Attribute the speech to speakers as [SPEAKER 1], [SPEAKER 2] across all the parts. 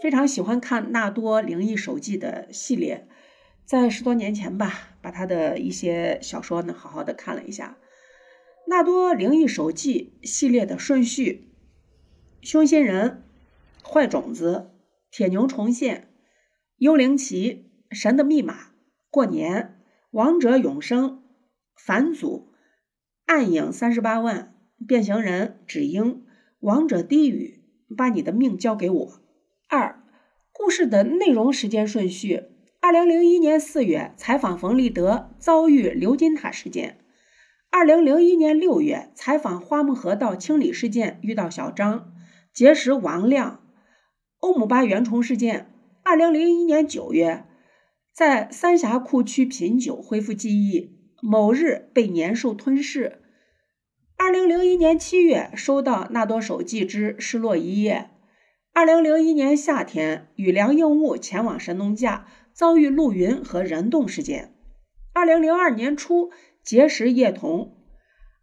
[SPEAKER 1] 非常喜欢看纳多灵异手记的系列，在十多年前吧，把他的一些小说呢好好的看了一下。纳多灵异手记系列的顺序：凶心人、坏种子、铁牛重现、幽灵旗、神的密码、过年、王者永生、返祖、暗影三十八万、变形人、纸鹰、王者低语、把你的命交给我。二、故事的内容时间顺序：二零零一年四月，采访冯立德遭遇鎏金塔事件；二零零一年六月，采访花木河道清理事件遇到小张，结识王亮；欧姆巴原虫事件；二零零一年九月，在三峡库区品酒恢复记忆；某日被年兽吞噬；二零零一年七月，收到纳多手记之失落一夜。二零零一年夏天，与梁应物前往神农架，遭遇陆云和人洞事件。二零零二年初结识叶童。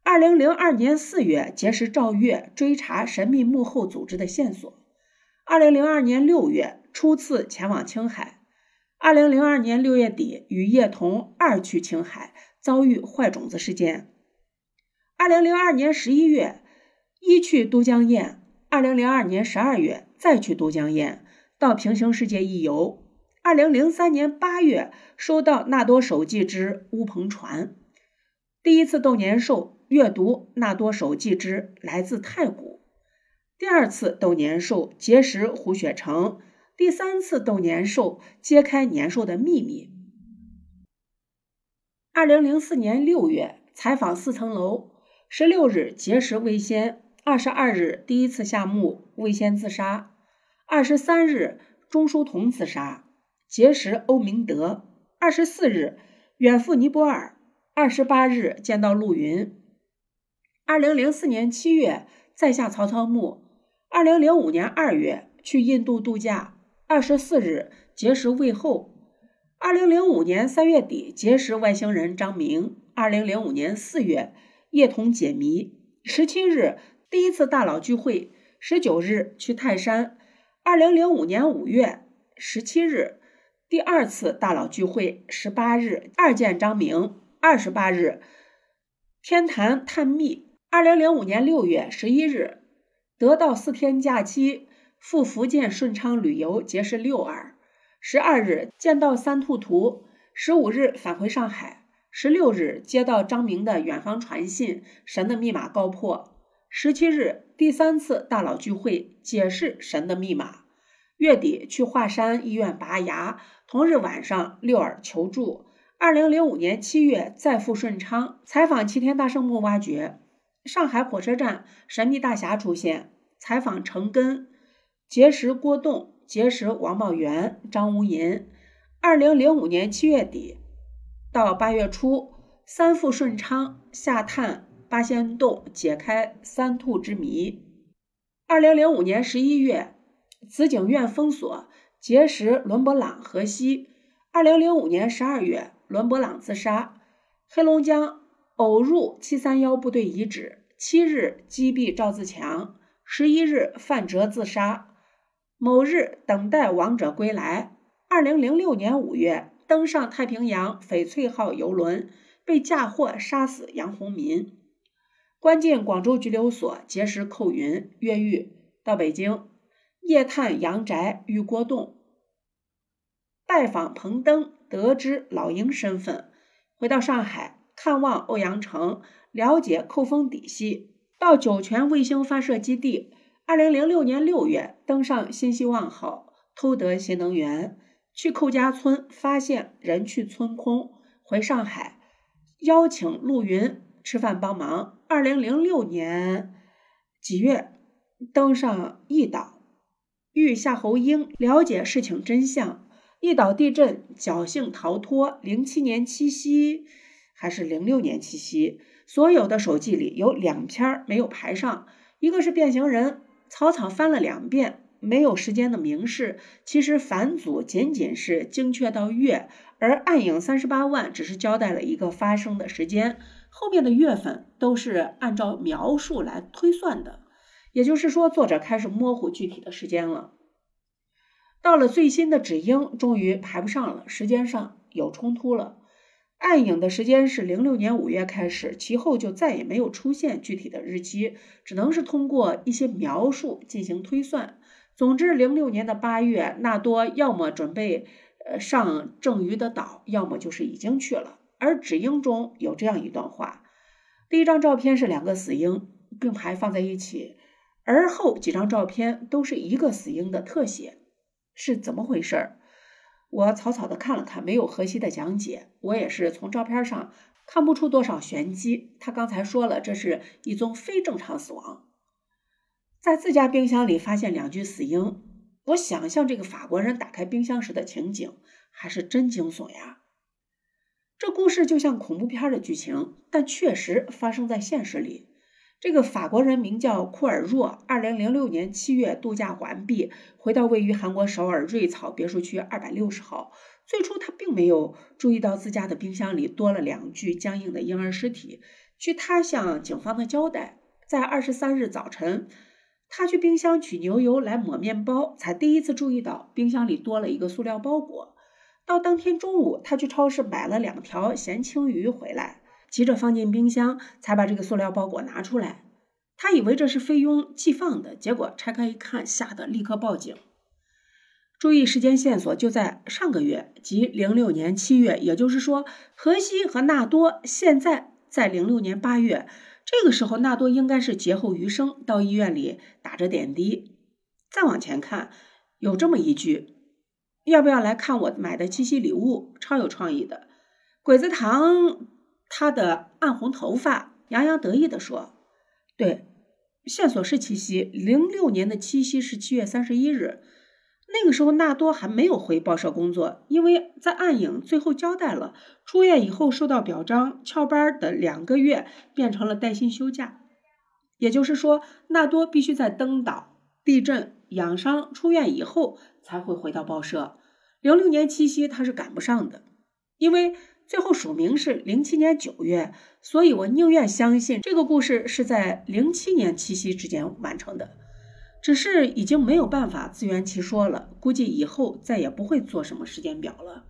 [SPEAKER 1] 二零零二年四月结识赵月，追查神秘幕后组织的线索。二零零二年六月初次前往青海。二零零二年六月底与叶童二去青海，遭遇坏种子事件。二零零二年十一月一去都江堰。二零零二年十二月。再去都江堰，到平行世界一游。二零零三年八月，收到纳多手记之乌篷船。第一次斗年兽，阅读纳多手记之来自太古。第二次斗年兽，结识胡雪成。第三次斗年兽，揭开年兽的秘密。二零零四年六月，采访四层楼。十六日结识魏仙。二十二日，第一次下墓，魏仙自杀。二十三日，钟书同自杀，结识欧明德。二十四日，远赴尼泊尔。二十八日，见到陆云。二零零四年七月，再下曹操墓。二零零五年二月，去印度度假。二十四日，结识魏后。二零零五年三月底，结识外星人张明。二零零五年四月，叶童解谜。十七日。第一次大佬聚会，十九日去泰山。二零零五年五月十七日，第二次大佬聚会，十八日二见张明。二十八日天坛探秘。二零零五年六月十一日得到四天假期，赴福建顺昌旅游，结识六儿。十二日见到三兔图。十五日返回上海。十六日接到张明的远方传信，神的密码告破。十七日，第三次大佬聚会，解释神的密码。月底去华山医院拔牙。同日晚上，六耳求助。二零零五年七月，再赴顺昌采访齐天大圣墓挖掘。上海火车站，神秘大侠出现，采访程根，结识郭栋，结识王茂元、张无银。二零零五年七月底到八月初，三赴顺昌下探。八仙洞解开三兔之谜。二零零五年十一月，紫景院封锁，结识伦勃朗、河西。二零零五年十二月，伦勃朗自杀。黑龙江偶入七三幺部队遗址，七日击毙赵自强，十一日范哲自杀。某日等待王者归来。二零零六年五月，登上太平洋翡翠号游轮，被嫁祸杀死杨洪民。关进广州拘留所，结识寇云、越狱，到北京夜探杨宅，遇郭栋，拜访彭登，得知老鹰身份，回到上海看望欧阳成，了解寇风底细，到酒泉卫星发射基地。二零零六年六月登上新希望号，偷得新能源，去寇家村发现人去村空，回上海邀请陆云吃饭帮忙。二零零六年几月登上一岛，遇夏侯婴，了解事情真相。一岛地震，侥幸逃脱。零七年七夕还是零六年七夕？所有的手记里有两篇没有排上，一个是变形人，草草翻了两遍，没有时间的明示。其实反祖仅仅是精确到月，而暗影三十八万只是交代了一个发生的时间。后面的月份都是按照描述来推算的，也就是说，作者开始模糊具体的时间了。到了最新的指英，终于排不上了，时间上有冲突了。暗影的时间是零六年五月开始，其后就再也没有出现具体的日期，只能是通过一些描述进行推算。总之，零六年的八月，纳多要么准备呃上郑鱼的岛，要么就是已经去了。而指英中有这样一段话：第一张照片是两个死鹰并排放在一起，而后几张照片都是一个死鹰的特写。是怎么回事儿？我草草的看了看，没有核心的讲解。我也是从照片上看不出多少玄机。他刚才说了，这是一宗非正常死亡，在自家冰箱里发现两具死婴。我想象这个法国人打开冰箱时的情景，还是真惊悚呀！这故事就像恐怖片的剧情，但确实发生在现实里。这个法国人名叫库尔若，二零零六年七月度假完毕，回到位于韩国首尔瑞草别墅区二百六十号。最初他并没有注意到自家的冰箱里多了两具僵硬的婴儿尸体。据他向警方的交代，在二十三日早晨，他去冰箱取牛油来抹面包，才第一次注意到冰箱里多了一个塑料包裹。到当天中午，他去超市买了两条咸青鱼回来。急着放进冰箱，才把这个塑料包裹拿出来。他以为这是菲佣寄放的，结果拆开一看，吓得立刻报警。注意时间线索，就在上个月，即零六年七月，也就是说，荷西和纳多现在在零六年八月。这个时候，纳多应该是劫后余生，到医院里打着点滴。再往前看，有这么一句：“要不要来看我买的七夕礼物？超有创意的，鬼子糖。”他的暗红头发洋洋得意地说：“对，线索是七夕。零六年的七夕是七月三十一日，那个时候纳多还没有回报社工作，因为在暗影最后交代了，出院以后受到表彰翘班的两个月变成了带薪休假。也就是说，纳多必须在登岛、地震、养伤、出院以后才会回到报社。零六年七夕他是赶不上的，因为。”最后署名是零七年九月，所以我宁愿相信这个故事是在零七年七夕之间完成的，只是已经没有办法自圆其说了，估计以后再也不会做什么时间表了。